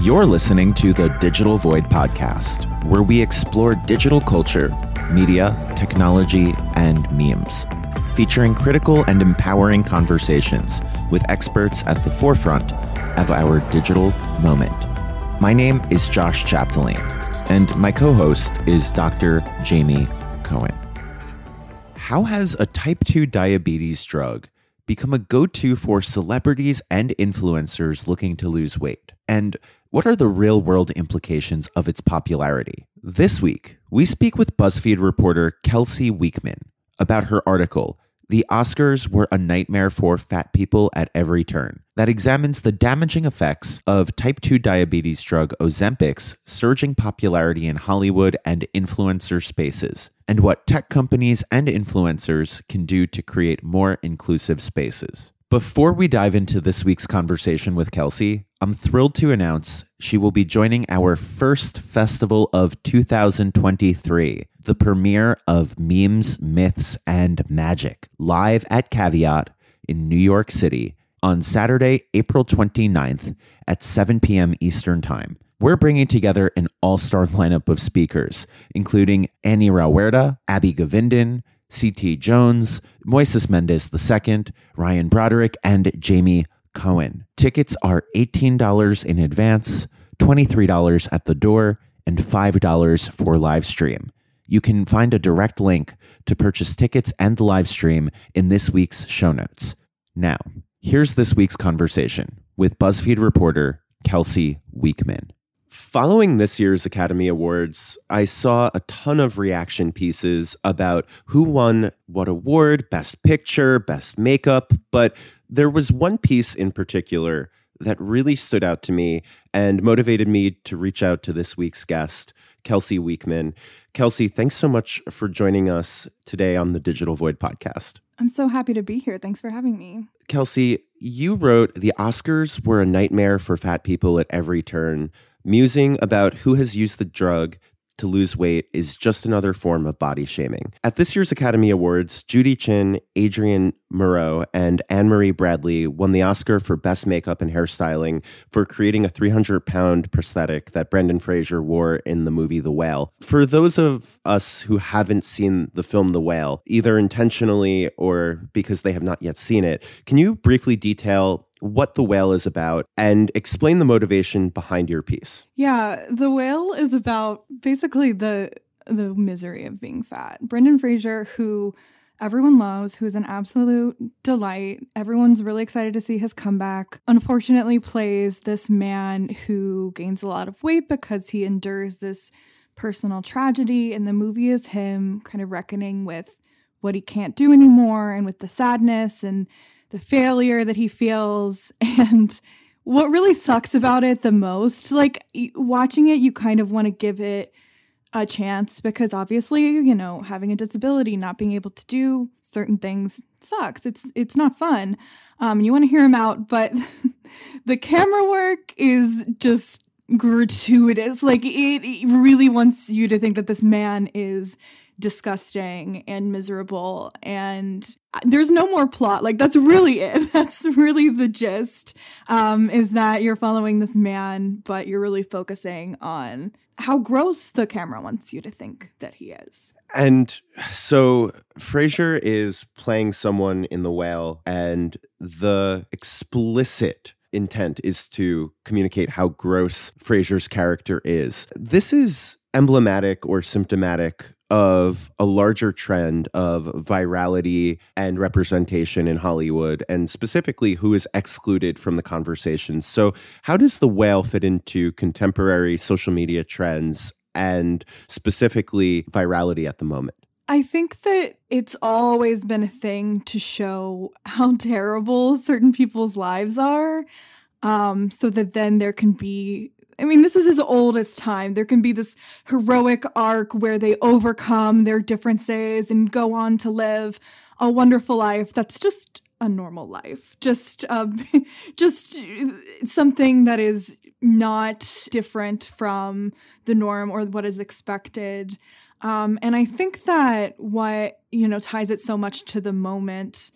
You're listening to the Digital Void podcast, where we explore digital culture, media, technology, and memes, featuring critical and empowering conversations with experts at the forefront of our digital moment. My name is Josh Chapdelaine, and my co host is Dr. Jamie Cohen. How has a type 2 diabetes drug become a go to for celebrities and influencers looking to lose weight? And what are the real world implications of its popularity? This week, we speak with BuzzFeed reporter Kelsey Weekman about her article, The Oscars Were a Nightmare for Fat People at Every Turn, that examines the damaging effects of type 2 diabetes drug Ozempic's surging popularity in Hollywood and influencer spaces, and what tech companies and influencers can do to create more inclusive spaces. Before we dive into this week's conversation with Kelsey, I'm thrilled to announce she will be joining our first festival of 2023, the premiere of Memes, Myths, and Magic, live at Caveat in New York City on Saturday, April 29th at 7 p.m. Eastern Time. We're bringing together an all star lineup of speakers, including Annie Rauwerda, Abby Govindan, C.T. Jones, Moises Mendes II, Ryan Broderick, and Jamie Cohen. Tickets are $18 in advance, $23 at the door, and $5 for live stream. You can find a direct link to purchase tickets and live stream in this week's show notes. Now, here's this week's conversation with BuzzFeed reporter Kelsey Weekman. Following this year's Academy Awards, I saw a ton of reaction pieces about who won what award, best picture, best makeup, but there was one piece in particular that really stood out to me and motivated me to reach out to this week's guest, Kelsey Weekman. Kelsey, thanks so much for joining us today on the Digital Void podcast. I'm so happy to be here. Thanks for having me. Kelsey, you wrote The Oscars were a nightmare for fat people at every turn musing about who has used the drug to lose weight is just another form of body shaming. At this year's Academy Awards, Judy Chin, Adrien Morot, and Annemarie Bradley won the Oscar for Best Makeup and Hairstyling for creating a 300 pound prosthetic that Brendan Fraser wore in the movie The Whale. For those of us who haven't seen the film The Whale, either intentionally or because they have not yet seen it, can you briefly detail what The Whale is about and explain the motivation behind your piece. Yeah, The Whale is about basically the the misery of being fat. Brendan Fraser, who everyone loves, who is an absolute delight. Everyone's really excited to see his comeback. Unfortunately, plays this man who gains a lot of weight because he endures this personal tragedy. And the movie is him kind of reckoning with what he can't do anymore and with the sadness and the failure that he feels and what really sucks about it the most like watching it you kind of want to give it a chance because obviously you know having a disability not being able to do certain things sucks. It's it's not fun. Um you want to hear him out but the camera work is just gratuitous. Like it, it really wants you to think that this man is disgusting and miserable and there's no more plot. Like that's really it. That's really the gist um is that you're following this man but you're really focusing on how gross the camera wants you to think that he is. And so fraser is playing someone in the whale and the explicit intent is to communicate how gross Fraser's character is. This is emblematic or symptomatic of a larger trend of virality and representation in Hollywood, and specifically who is excluded from the conversation. So, how does the whale fit into contemporary social media trends and specifically virality at the moment? I think that it's always been a thing to show how terrible certain people's lives are. Um, so that then there can be I mean, this is as old as time. There can be this heroic arc where they overcome their differences and go on to live a wonderful life that's just a normal life. Just um, just something that is not different from the norm or what is expected. Um, and I think that what, you know, ties it so much to the moment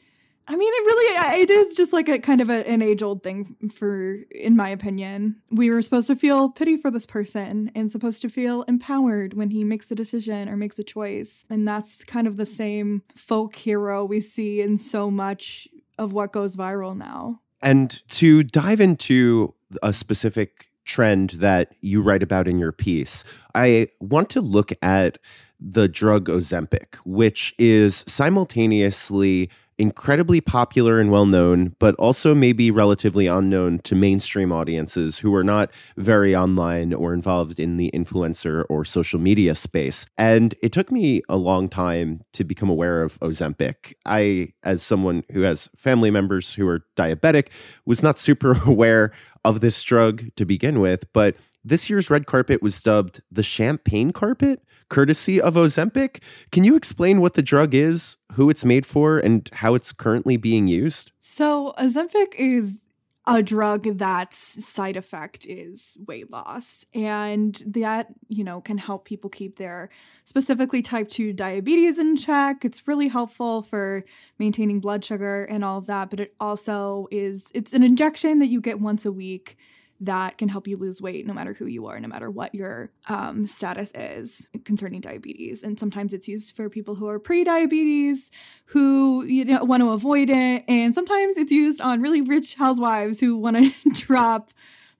I mean, it really it is just like a kind of a, an age old thing for, in my opinion. We were supposed to feel pity for this person and supposed to feel empowered when he makes a decision or makes a choice, and that's kind of the same folk hero we see in so much of what goes viral now. And to dive into a specific trend that you write about in your piece, I want to look at the drug Ozempic, which is simultaneously incredibly popular and well known, but also maybe relatively unknown to mainstream audiences who are not very online or involved in the influencer or social media space. And it took me a long time to become aware of Ozempic. I, as someone who has family members who are diabetic, was not super aware of this drug to begin with, but this year's red carpet was dubbed the champagne carpet courtesy of Ozempic. Can you explain what the drug is, who it's made for, and how it's currently being used? So, Ozempic is a drug that's side effect is weight loss and that you know can help people keep their specifically type 2 diabetes in check it's really helpful for maintaining blood sugar and all of that but it also is it's an injection that you get once a week that can help you lose weight no matter who you are, no matter what your um, status is concerning diabetes. And sometimes it's used for people who are pre-diabetes, who you know want to avoid it, and sometimes it's used on really rich housewives who want to drop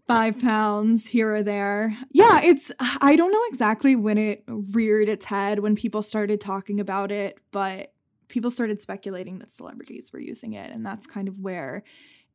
five pounds here or there. Yeah, it's, I don't know exactly when it reared its head, when people started talking about it, but people started speculating that celebrities were using it. And that's kind of where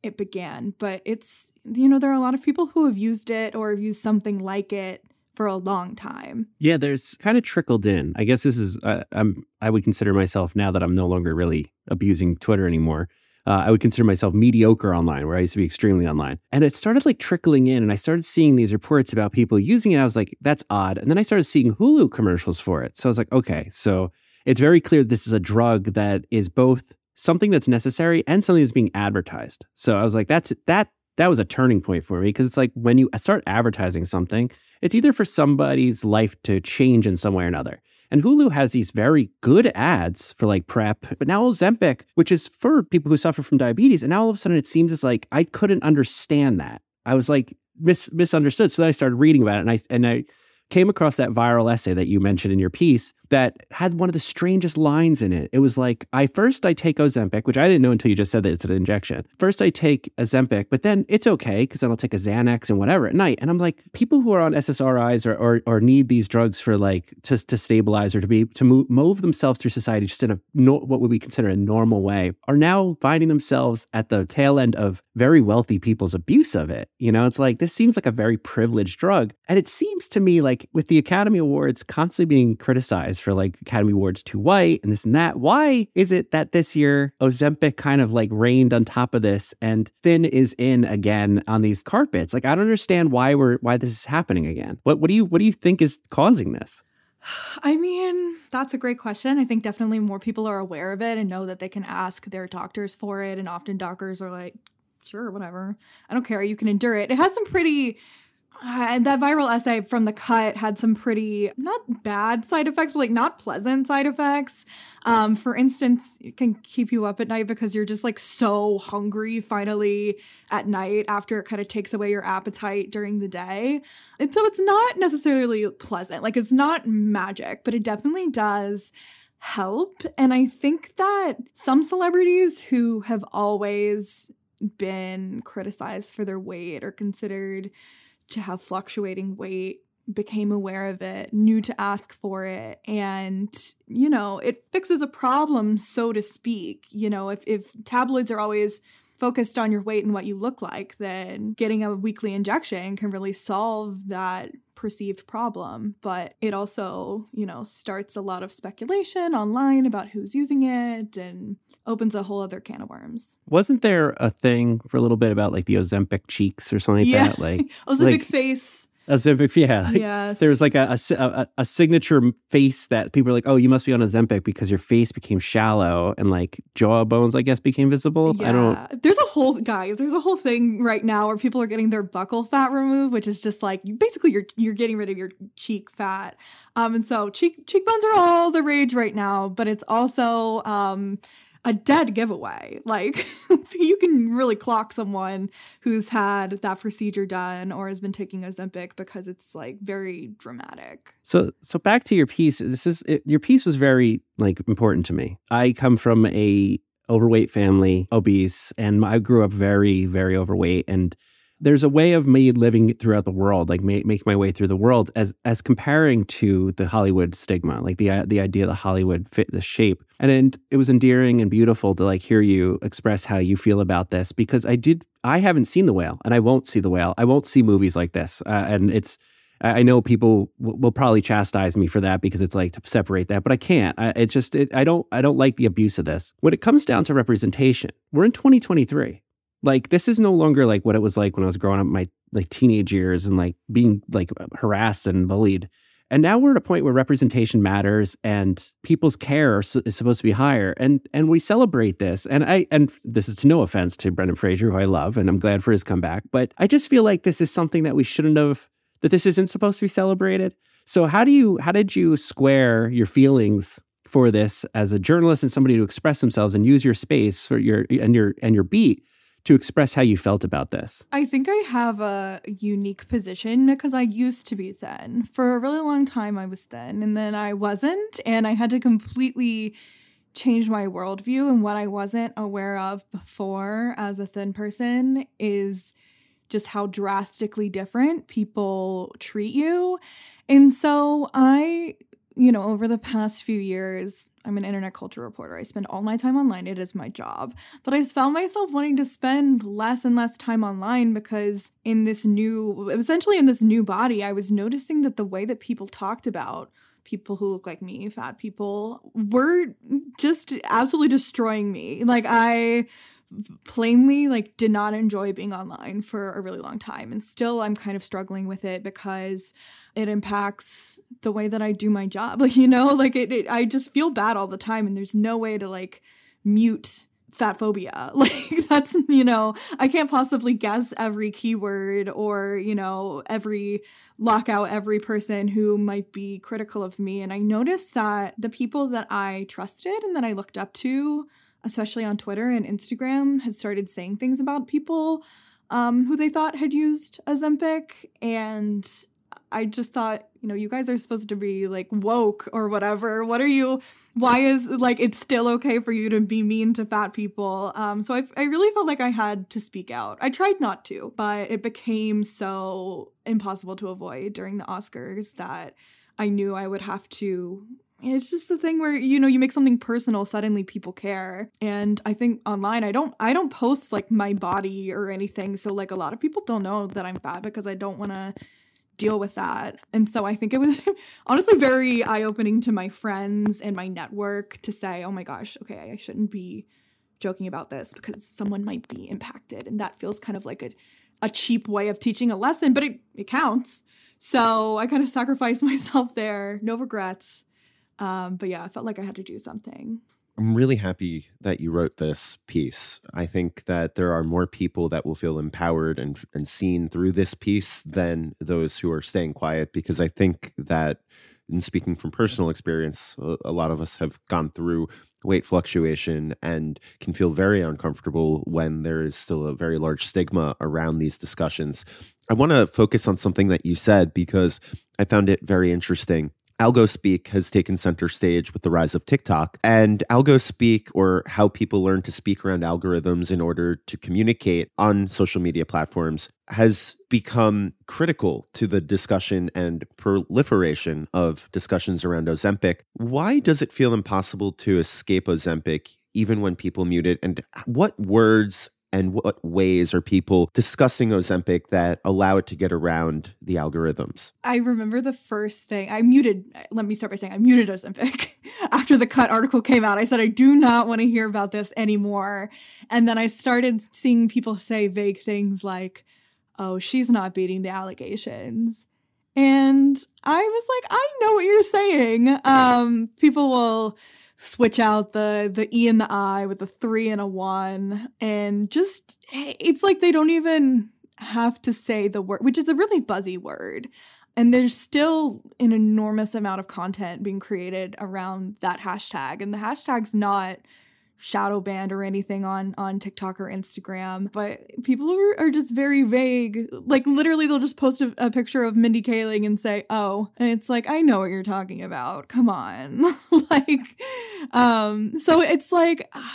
it began. But it's, you know, there are a lot of people who have used it or have used something like it for a long time. Yeah, there's kind of trickled in. I guess this is uh, I'm I would consider myself now that I'm no longer really abusing Twitter anymore. Uh, I would consider myself mediocre online, where I used to be extremely online. And it started like trickling in, and I started seeing these reports about people using it. I was like, that's odd. And then I started seeing Hulu commercials for it. So I was like, okay, so it's very clear this is a drug that is both something that's necessary and something that's being advertised. So I was like, that's that that was a turning point for me because it's like when you start advertising something, it's either for somebody's life to change in some way or another. And Hulu has these very good ads for like PrEP, but now Ozempic, which is for people who suffer from diabetes. And now all of a sudden it seems as like I couldn't understand that. I was like mis- misunderstood. So then I started reading about it and I and I came across that viral essay that you mentioned in your piece that had one of the strangest lines in it. It was like, I first I take Ozempic, which I didn't know until you just said that it's an injection. First I take Ozempic, but then it's okay because then I'll take a Xanax and whatever at night. And I'm like, people who are on SSRIs or or, or need these drugs for like to, to stabilize or to be to move, move themselves through society just in a no, what would we consider a normal way are now finding themselves at the tail end of very wealthy people's abuse of it. You know, it's like this seems like a very privileged drug, and it seems to me like with the Academy Awards constantly being criticized for like Academy Awards too white and this and that. Why is it that this year Ozempic kind of like reigned on top of this and Thin is in again on these carpets? Like I don't understand why we're why this is happening again. What what do you what do you think is causing this? I mean, that's a great question. I think definitely more people are aware of it and know that they can ask their doctors for it. And often doctors are like, sure, whatever. I don't care. You can endure it. It has some pretty and that viral essay from the cut had some pretty not bad side effects, but like not pleasant side effects. Um, for instance, it can keep you up at night because you're just like so hungry finally at night after it kind of takes away your appetite during the day. And so it's not necessarily pleasant. Like it's not magic, but it definitely does help. And I think that some celebrities who have always been criticized for their weight or considered to have fluctuating weight became aware of it, knew to ask for it, and you know, it fixes a problem, so to speak. You know, if, if tabloids are always focused on your weight and what you look like, then getting a weekly injection can really solve that perceived problem. But it also, you know, starts a lot of speculation online about who's using it and opens a whole other can of worms. Wasn't there a thing for a little bit about like the Ozempic cheeks or something like yeah. that? Like Ozempic like, face. Ozempic, yeah. Like, yes. There was like a, a, a, signature face that people are like, oh, you must be on Ozempic because your face became shallow and like jaw bones, I guess, became visible. Yeah. I don't. There's a whole, guys, there's a whole thing right now where people are getting their buccal fat removed, which is just like basically you're, you're getting rid of your cheek fat. Um, and so cheek cheekbones are all the rage right now, but it's also, um, a dead giveaway. Like you can really clock someone who's had that procedure done or has been taking Ozempic because it's like very dramatic. So so back to your piece. This is it, your piece was very like important to me. I come from a overweight family, obese, and I grew up very very overweight and there's a way of me living throughout the world, like make, make my way through the world, as as comparing to the Hollywood stigma, like the the idea that Hollywood fit the shape. And it, was endearing and beautiful to like hear you express how you feel about this because I did I haven't seen the whale and I won't see the whale. I won't see movies like this, uh, and it's I know people will probably chastise me for that because it's like to separate that, but I can't. I, it's just it, I don't I don't like the abuse of this. When it comes down to representation, we're in 2023 like this is no longer like what it was like when I was growing up my like teenage years and like being like harassed and bullied. And now we're at a point where representation matters and people's care is supposed to be higher. And and we celebrate this. And I and this is to no offense to Brendan Fraser, who I love, and I'm glad for his comeback. But I just feel like this is something that we shouldn't have that this isn't supposed to be celebrated. So how do you how did you square your feelings for this as a journalist and somebody to express themselves and use your space for your and your and your beat to express how you felt about this? I think I have a unique position because I used to be thin. For a really long time, I was thin, and then I wasn't, and I had to completely change my worldview. And what I wasn't aware of before as a thin person is just how drastically different people treat you. And so I you know, over the past few years, I'm an internet culture reporter. I spend all my time online. It is my job. But I found myself wanting to spend less and less time online because in this new, essentially in this new body, I was noticing that the way that people talked about people who look like me, fat people, were just absolutely destroying me. Like, I plainly like did not enjoy being online for a really long time and still I'm kind of struggling with it because it impacts the way that I do my job like you know like it, it I just feel bad all the time and there's no way to like mute fat phobia like that's you know i can't possibly guess every keyword or you know every lock out every person who might be critical of me and i noticed that the people that i trusted and that i looked up to especially on Twitter and Instagram, had started saying things about people um, who they thought had used Ozempic. And I just thought, you know, you guys are supposed to be like woke or whatever. What are you? Why is like it's still okay for you to be mean to fat people? Um, so I, I really felt like I had to speak out. I tried not to, but it became so impossible to avoid during the Oscars that I knew I would have to it's just the thing where you know you make something personal suddenly people care and i think online i don't i don't post like my body or anything so like a lot of people don't know that i'm fat because i don't want to deal with that. And so i think it was honestly very eye-opening to my friends and my network to say oh my gosh okay i shouldn't be joking about this because someone might be impacted. And that feels kind of like a, a cheap way of teaching a lesson but it, it counts. So i kind of sacrificed myself there. No regrets. Um, but yeah, I felt like I had to do something. I'm really happy that you wrote this piece. I think that there are more people that will feel empowered and, and seen through this piece than those who are staying quiet, because I think that, in speaking from personal experience, a, a lot of us have gone through weight fluctuation and can feel very uncomfortable when there is still a very large stigma around these discussions. I want to focus on something that you said because I found it very interesting. Algospeak has taken center stage with the rise of TikTok. And Algospeak, or how people learn to speak around algorithms in order to communicate on social media platforms, has become critical to the discussion and proliferation of discussions around Ozempic. Why does it feel impossible to escape Ozempic even when people mute it? And what words and what ways are people discussing Ozempic that allow it to get around the algorithms? I remember the first thing I muted. Let me start by saying I muted Ozempic after the cut article came out. I said I do not want to hear about this anymore, and then I started seeing people say vague things like, "Oh, she's not beating the allegations." And I was like, I know what you're saying. Um, people will switch out the the e and the i with a three and a one. And just eh, it's like they don't even have to say the word which is a really buzzy word. And there's still an enormous amount of content being created around that hashtag. And the hashtag's not shadow banned or anything on on TikTok or Instagram, but people are, are just very vague. Like literally, they'll just post a, a picture of Mindy Kaling and say, "Oh," and it's like, I know what you're talking about. Come on, like, um, so it's like. Uh,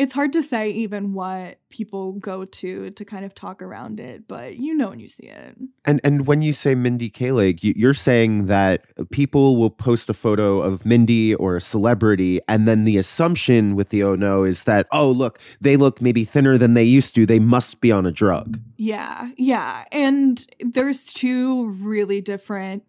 it's hard to say even what people go to to kind of talk around it, but you know when you see it. And and when you say Mindy Kaling, you're saying that people will post a photo of Mindy or a celebrity, and then the assumption with the oh no is that oh look they look maybe thinner than they used to, they must be on a drug. Yeah, yeah, and there's two really different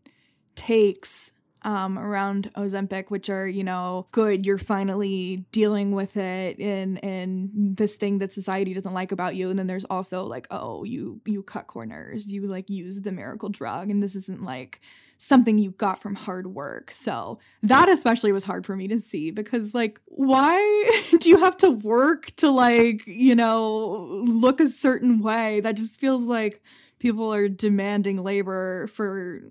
takes um, around Ozempic, which are, you know, good, you're finally dealing with it and and this thing that society doesn't like about you. And then there's also like, oh, you you cut corners, you like use the miracle drug, and this isn't like something you got from hard work. So that especially was hard for me to see because like why do you have to work to like, you know, look a certain way? That just feels like people are demanding labor for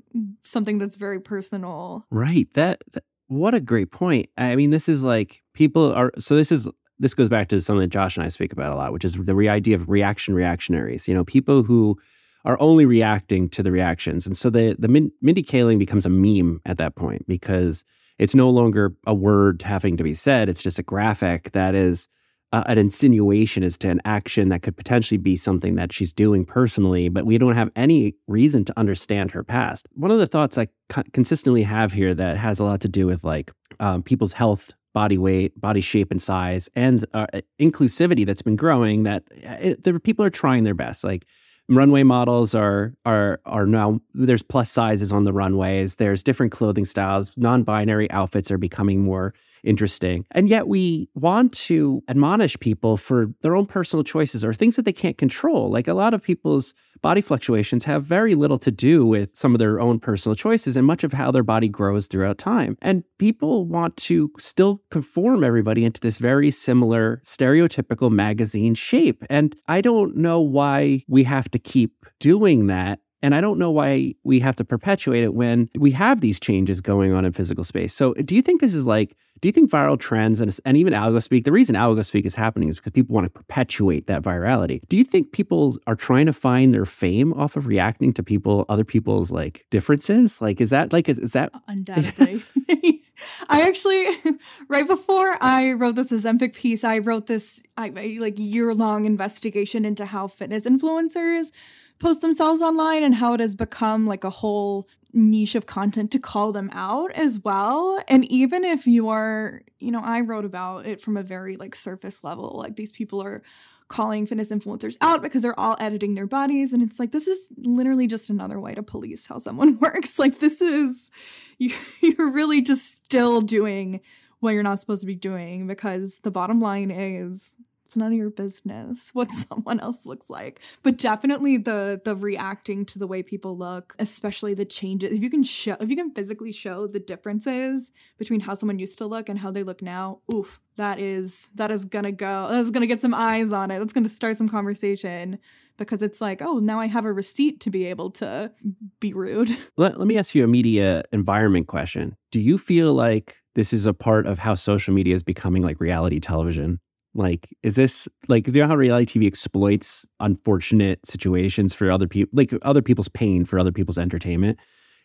something that's very personal. Right. That, that what a great point. I mean, this is like people are so this is this goes back to something that Josh and I speak about a lot, which is the re- idea of reaction reactionaries. You know, people who are only reacting to the reactions, and so the the Min- Mindy Kaling becomes a meme at that point because it's no longer a word having to be said; it's just a graphic that is an insinuation as to an action that could potentially be something that she's doing personally, but we don't have any reason to understand her past. One of the thoughts I co- consistently have here that has a lot to do with like um, people's health, body weight, body shape and size, and uh, inclusivity that's been growing. That it, there, people are trying their best. Like runway models are are are now there's plus sizes on the runways. There's different clothing styles. Non-binary outfits are becoming more interesting. And yet we want to admonish people for their own personal choices or things that they can't control. Like a lot of people's body fluctuations have very little to do with some of their own personal choices and much of how their body grows throughout time. And people want to still conform everybody into this very similar stereotypical magazine shape. And I don't know why we have to keep doing that and I don't know why we have to perpetuate it when we have these changes going on in physical space. So, do you think this is like, do you think viral trends and, and even algospeak, the reason algospeak is happening is because people want to perpetuate that virality. Do you think people are trying to find their fame off of reacting to people, other people's like differences? Like, is that like, is, is that? Uh, undoubtedly. I actually, right before I wrote this Ozempic piece, I wrote this I, like year long investigation into how fitness influencers post themselves online and how it has become like a whole niche of content to call them out as well. And even if you are, you know, I wrote about it from a very like surface level, like these people are calling fitness influencers out because they're all editing their bodies. And it's like this is literally just another way to police how someone works. Like this is you, you're really just still doing what you're not supposed to be doing because the bottom line is it's none of your business what someone else looks like but definitely the the reacting to the way people look especially the changes if you can show if you can physically show the differences between how someone used to look and how they look now oof that is that is gonna go that's gonna get some eyes on it that's gonna start some conversation because it's like, oh, now I have a receipt to be able to be rude. Let, let me ask you a media environment question. Do you feel like this is a part of how social media is becoming like reality television? Like, is this like you know how reality TV exploits unfortunate situations for other people, like other people's pain for other people's entertainment?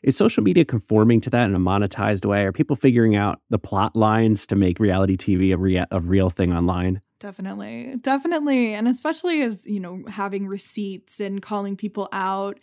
Is social media conforming to that in a monetized way? Are people figuring out the plot lines to make reality TV a, rea- a real thing online? Definitely. Definitely. And especially as, you know, having receipts and calling people out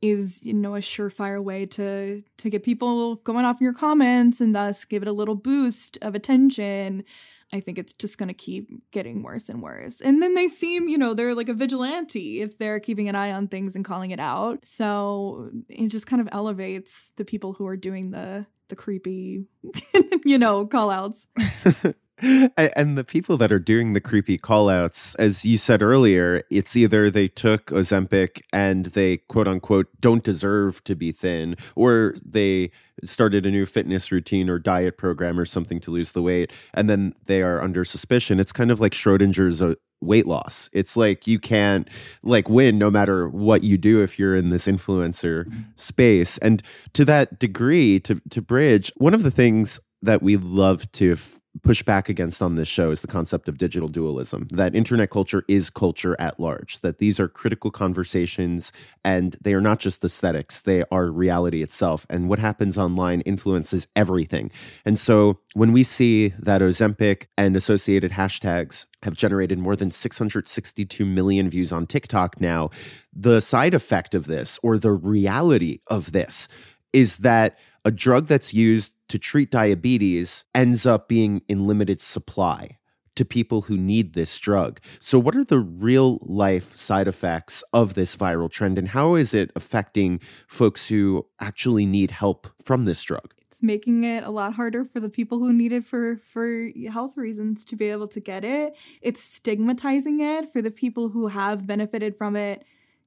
is, you know, a surefire way to to get people going off in your comments and thus give it a little boost of attention. I think it's just going to keep getting worse and worse. And then they seem, you know, they're like a vigilante if they're keeping an eye on things and calling it out. So it just kind of elevates the people who are doing the the creepy, you know, call outs. and the people that are doing the creepy callouts, as you said earlier, it's either they took Ozempic and they quote unquote don't deserve to be thin, or they started a new fitness routine or diet program or something to lose the weight, and then they are under suspicion. It's kind of like Schrodinger's uh, weight loss. It's like you can't like win no matter what you do if you're in this influencer mm-hmm. space. And to that degree, to to bridge, one of the things that we love to f- push back against on this show is the concept of digital dualism that internet culture is culture at large, that these are critical conversations and they are not just aesthetics, they are reality itself. And what happens online influences everything. And so when we see that Ozempic and associated hashtags have generated more than 662 million views on TikTok now, the side effect of this or the reality of this is that a drug that's used to treat diabetes ends up being in limited supply to people who need this drug. So, what are the real life side effects of this viral trend, and how is it affecting folks who actually need help from this drug? It's making it a lot harder for the people who need it for for health reasons to be able to get it. It's stigmatizing it for the people who have benefited from it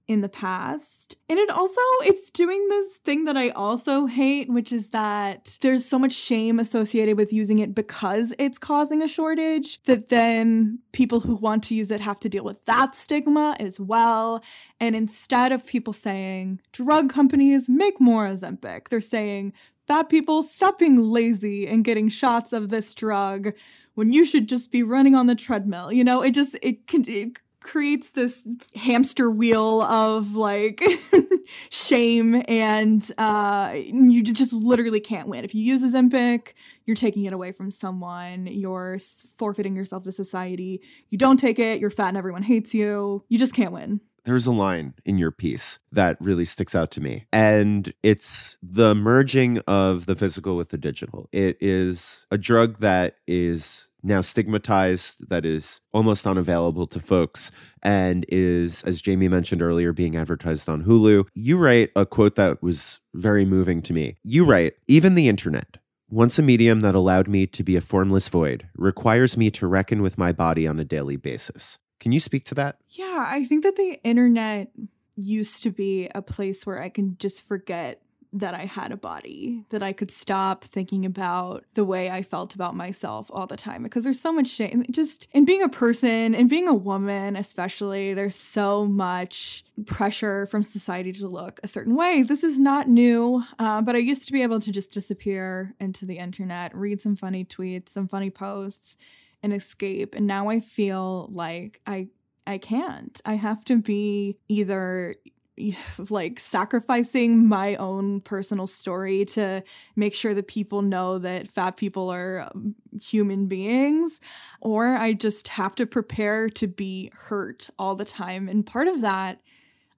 in the past. And it also it's doing this thing that I also hate, which is that there's so much shame associated with using it because it's causing a shortage that then people who want to use it have to deal with that stigma as well. And instead of people saying drug companies make more Ozempic, they're saying fat people stop being lazy and getting shots of this drug when you should just be running on the treadmill. You know, it just it can it creates this hamster wheel of like shame and uh you just literally can't win. If you use Ozempic you're taking it away from someone. You're forfeiting yourself to society. You don't take it. You're fat and everyone hates you. You just can't win. There's a line in your piece that really sticks out to me. And it's the merging of the physical with the digital. It is a drug that is now stigmatized, that is almost unavailable to folks, and is, as Jamie mentioned earlier, being advertised on Hulu. You write a quote that was very moving to me. You write, even the internet, once a medium that allowed me to be a formless void, requires me to reckon with my body on a daily basis. Can you speak to that? Yeah, I think that the internet used to be a place where I can just forget that I had a body, that I could stop thinking about the way I felt about myself all the time because there's so much shame. Just in being a person and being a woman, especially, there's so much pressure from society to look a certain way. This is not new, uh, but I used to be able to just disappear into the internet, read some funny tweets, some funny posts, and escape. And now I feel like I I can't. I have to be either like sacrificing my own personal story to make sure that people know that fat people are um, human beings or I just have to prepare to be hurt all the time and part of that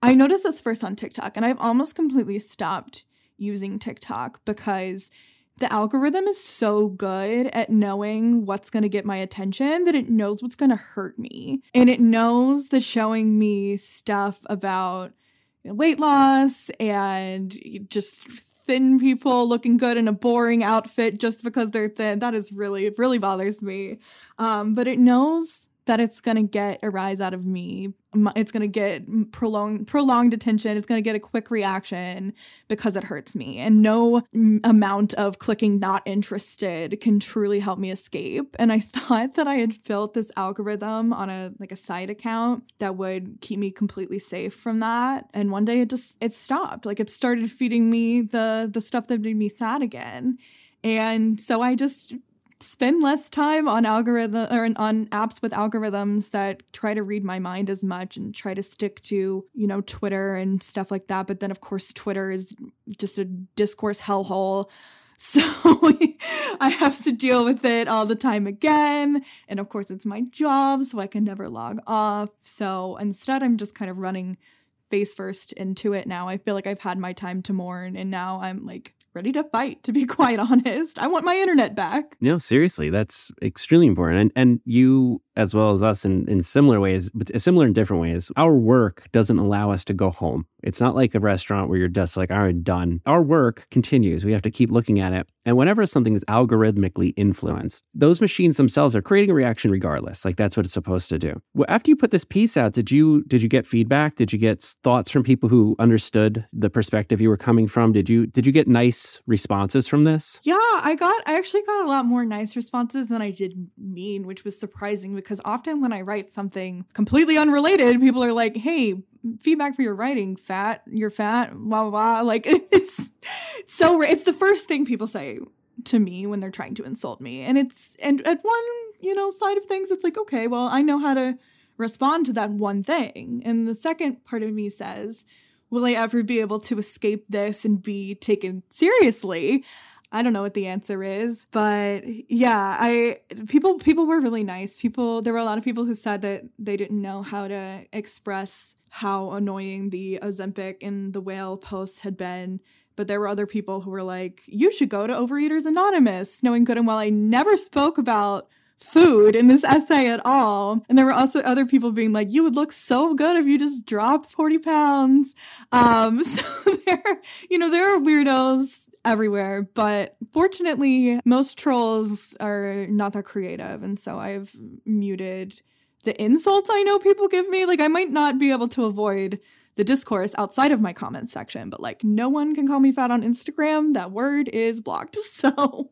I noticed this first on TikTok and I've almost completely stopped using TikTok because the algorithm is so good at knowing what's going to get my attention that it knows what's going to hurt me. And it knows that showing me stuff about weight loss and just thin people looking good in a boring outfit just because they're thin. That is really, really bothers me. Um, but it knows that it's going to get a rise out of me. It's going to get prolonged prolonged attention. It's going to get a quick reaction because it hurts me. And no amount of clicking not interested can truly help me escape. And I thought that I had built this algorithm on a like a side account that would keep me completely safe from that. And one day it just it stopped. Like it started feeding me the the stuff that made me sad again. And so I just spend less time on algorithm or on apps with algorithms that try to read my mind as much and try to stick to you know twitter and stuff like that. But then of course twitter is just a discourse hellhole. So i have to deal with it all the time again. And of course it's my job so i can never log off. So instead i'm just kind of running face first into it now. I feel like i've had my time to mourn and now i'm like ready to fight, to be quite honest. I want my internet back. No, seriously, that's extremely important. And and you as well as us in, in similar ways, but uh, similar in different ways, our work doesn't allow us to go home. It's not like a restaurant where you're just like, all right, done. Our work continues. We have to keep looking at it. And whenever something is algorithmically influenced, those machines themselves are creating a reaction regardless. Like that's what it's supposed to do. Well, after you put this piece out, did you did you get feedback? Did you get thoughts from people who understood the perspective you were coming from? Did you did you get nice responses from this? Yeah, I got I actually got a lot more nice responses than I did mean, which was surprising because often when I write something completely unrelated, people are like, "Hey, feedback for your writing, fat, you're fat, blah blah blah." Like it's so it's the first thing people say to me when they're trying to insult me. And it's and at one, you know, side of things it's like, okay, well, I know how to respond to that one thing. And the second part of me says, will I ever be able to escape this and be taken seriously? I don't know what the answer is, but yeah, I people people were really nice. People there were a lot of people who said that they didn't know how to express how annoying the Ozempic and the whale posts had been. But there were other people who were like, you should go to Overeaters Anonymous, knowing good and well I never spoke about food in this essay at all. And there were also other people being like, you would look so good if you just dropped 40 pounds. Um, so there, you know, there are weirdos everywhere, but fortunately, most trolls are not that creative. And so I've muted the insults I know people give me. Like, I might not be able to avoid the discourse outside of my comments section, but like, no one can call me fat on Instagram. That word is blocked. So.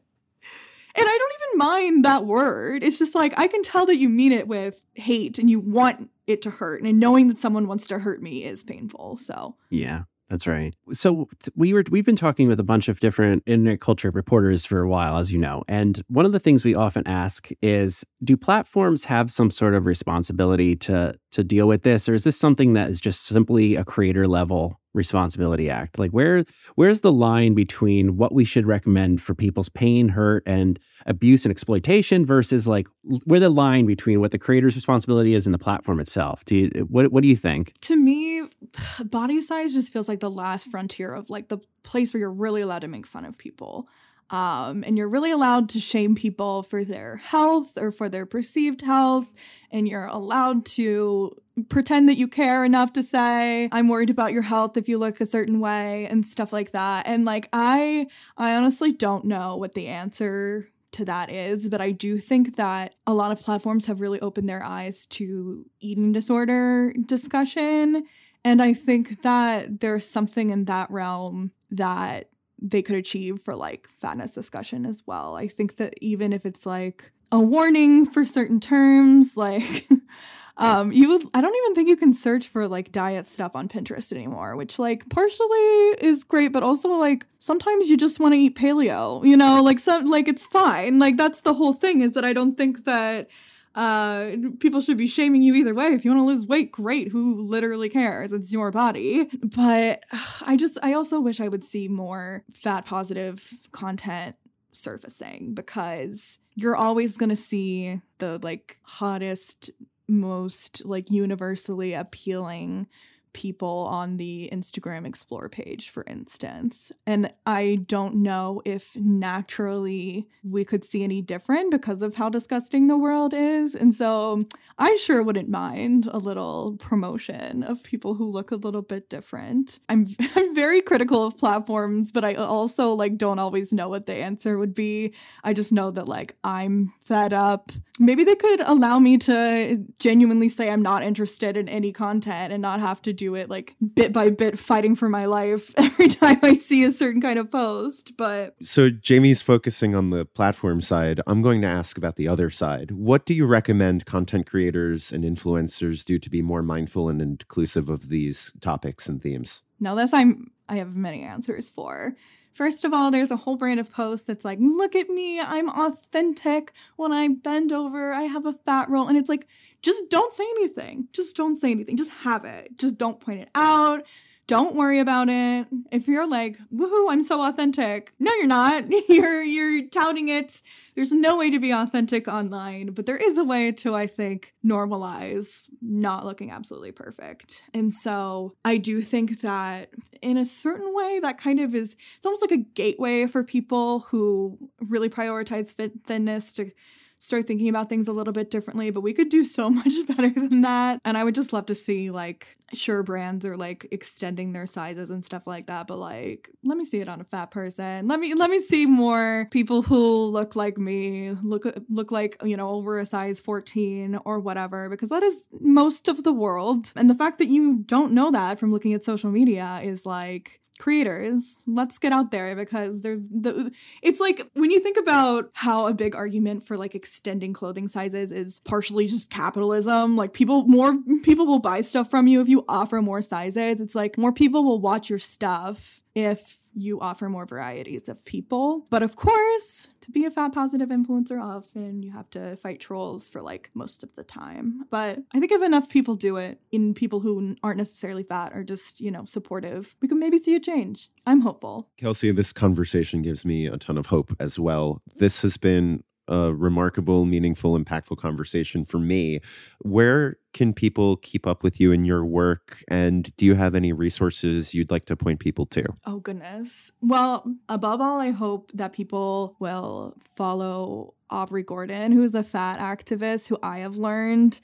And I don't even mind that word. It's just like I can tell that you mean it with hate and you want it to hurt. And knowing that someone wants to hurt me is painful. So, yeah. That's right. So we were we've been talking with a bunch of different internet culture reporters for a while, as you know. And one of the things we often ask is, do platforms have some sort of responsibility to to deal with this, or is this something that is just simply a creator level responsibility act? Like where where's the line between what we should recommend for people's pain hurt and abuse and exploitation versus like where the line between what the creator's responsibility is and the platform itself? Do you what, what do you think? To me body size just feels like the last frontier of like the place where you're really allowed to make fun of people. Um, and you're really allowed to shame people for their health or for their perceived health. And you're allowed to pretend that you care enough to say, I'm worried about your health if you look a certain way and stuff like that. And like, I, I honestly don't know what the answer to that is, but I do think that a lot of platforms have really opened their eyes to eating disorder discussion. And I think that there's something in that realm that they could achieve for like fatness discussion as well. I think that even if it's like a warning for certain terms, like um you would I don't even think you can search for like diet stuff on Pinterest anymore, which like partially is great, but also like sometimes you just want to eat paleo, you know, like some like it's fine. Like that's the whole thing is that I don't think that uh, people should be shaming you either way. If you want to lose weight, great. Who literally cares? It's your body. But I just, I also wish I would see more fat positive content surfacing because you're always going to see the like hottest, most like universally appealing people on the Instagram Explore page, for instance. And I don't know if naturally we could see any different because of how disgusting the world is. And so I sure wouldn't mind a little promotion of people who look a little bit different. I'm, I'm very critical of platforms, but I also like don't always know what the answer would be. I just know that like I'm fed up. Maybe they could allow me to genuinely say I'm not interested in any content and not have to do it like bit by bit fighting for my life every time I see a certain kind of post. But so Jamie's focusing on the platform side. I'm going to ask about the other side. What do you recommend content creators and influencers do to be more mindful and inclusive of these topics and themes? Now this I'm I have many answers for. First of all, there's a whole brand of posts that's like, look at me, I'm authentic. When I bend over, I have a fat roll. And it's like, just don't say anything. Just don't say anything. Just have it. Just don't point it out. Don't worry about it. If you're like, woohoo, I'm so authentic. No, you're not. You're you're touting it. There's no way to be authentic online, but there is a way to, I think, normalize not looking absolutely perfect. And so I do think that in a certain way, that kind of is it's almost like a gateway for people who really prioritize fit thinness to start thinking about things a little bit differently, but we could do so much better than that. And I would just love to see like sure brands are like extending their sizes and stuff like that, but like let me see it on a fat person. Let me let me see more people who look like me, look look like, you know, over a size 14 or whatever because that is most of the world. And the fact that you don't know that from looking at social media is like creators let's get out there because there's the it's like when you think about how a big argument for like extending clothing sizes is partially just capitalism like people more people will buy stuff from you if you offer more sizes. It's like more people will watch your stuff if you offer more varieties of people. But of course, to be a fat positive influencer, often you have to fight trolls for like most of the time. But I think if enough people do it, in people who aren't necessarily fat or just, you know, supportive, we can maybe see a change. I'm hopeful. Kelsey, this conversation gives me a ton of hope as well. This has been a remarkable, meaningful, impactful conversation for me. Where can people keep up with you and your work? And do you have any resources you'd like to point people to? Oh, goodness. Well, above all, I hope that people will follow Aubrey Gordon, who is a fat activist who I have learned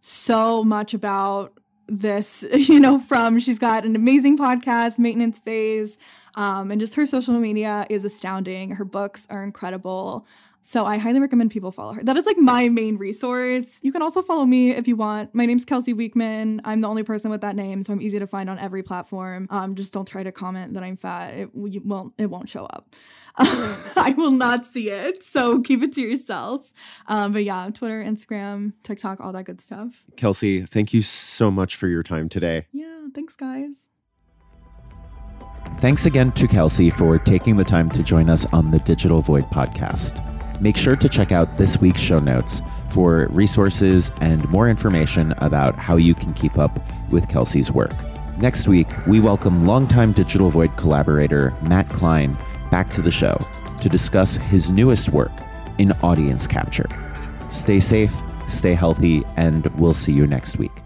so much about this, you know, from she's got an amazing podcast, Maintenance Phase, um, and just her social media is astounding. Her books are incredible. So I highly recommend people follow her. That is like my main resource. You can also follow me if you want. My name's Kelsey Weekman. I'm the only person with that name, so I'm easy to find on every platform. Um, just don't try to comment that I'm fat. It won't. It won't show up. I will not see it. So keep it to yourself. Um, but yeah, Twitter, Instagram, TikTok, all that good stuff. Kelsey, thank you so much for your time today. Yeah, thanks, guys. Thanks again to Kelsey for taking the time to join us on the Digital Void podcast. Make sure to check out this week's show notes for resources and more information about how you can keep up with Kelsey's work. Next week, we welcome longtime Digital Void collaborator Matt Klein back to the show to discuss his newest work in audience capture. Stay safe, stay healthy, and we'll see you next week.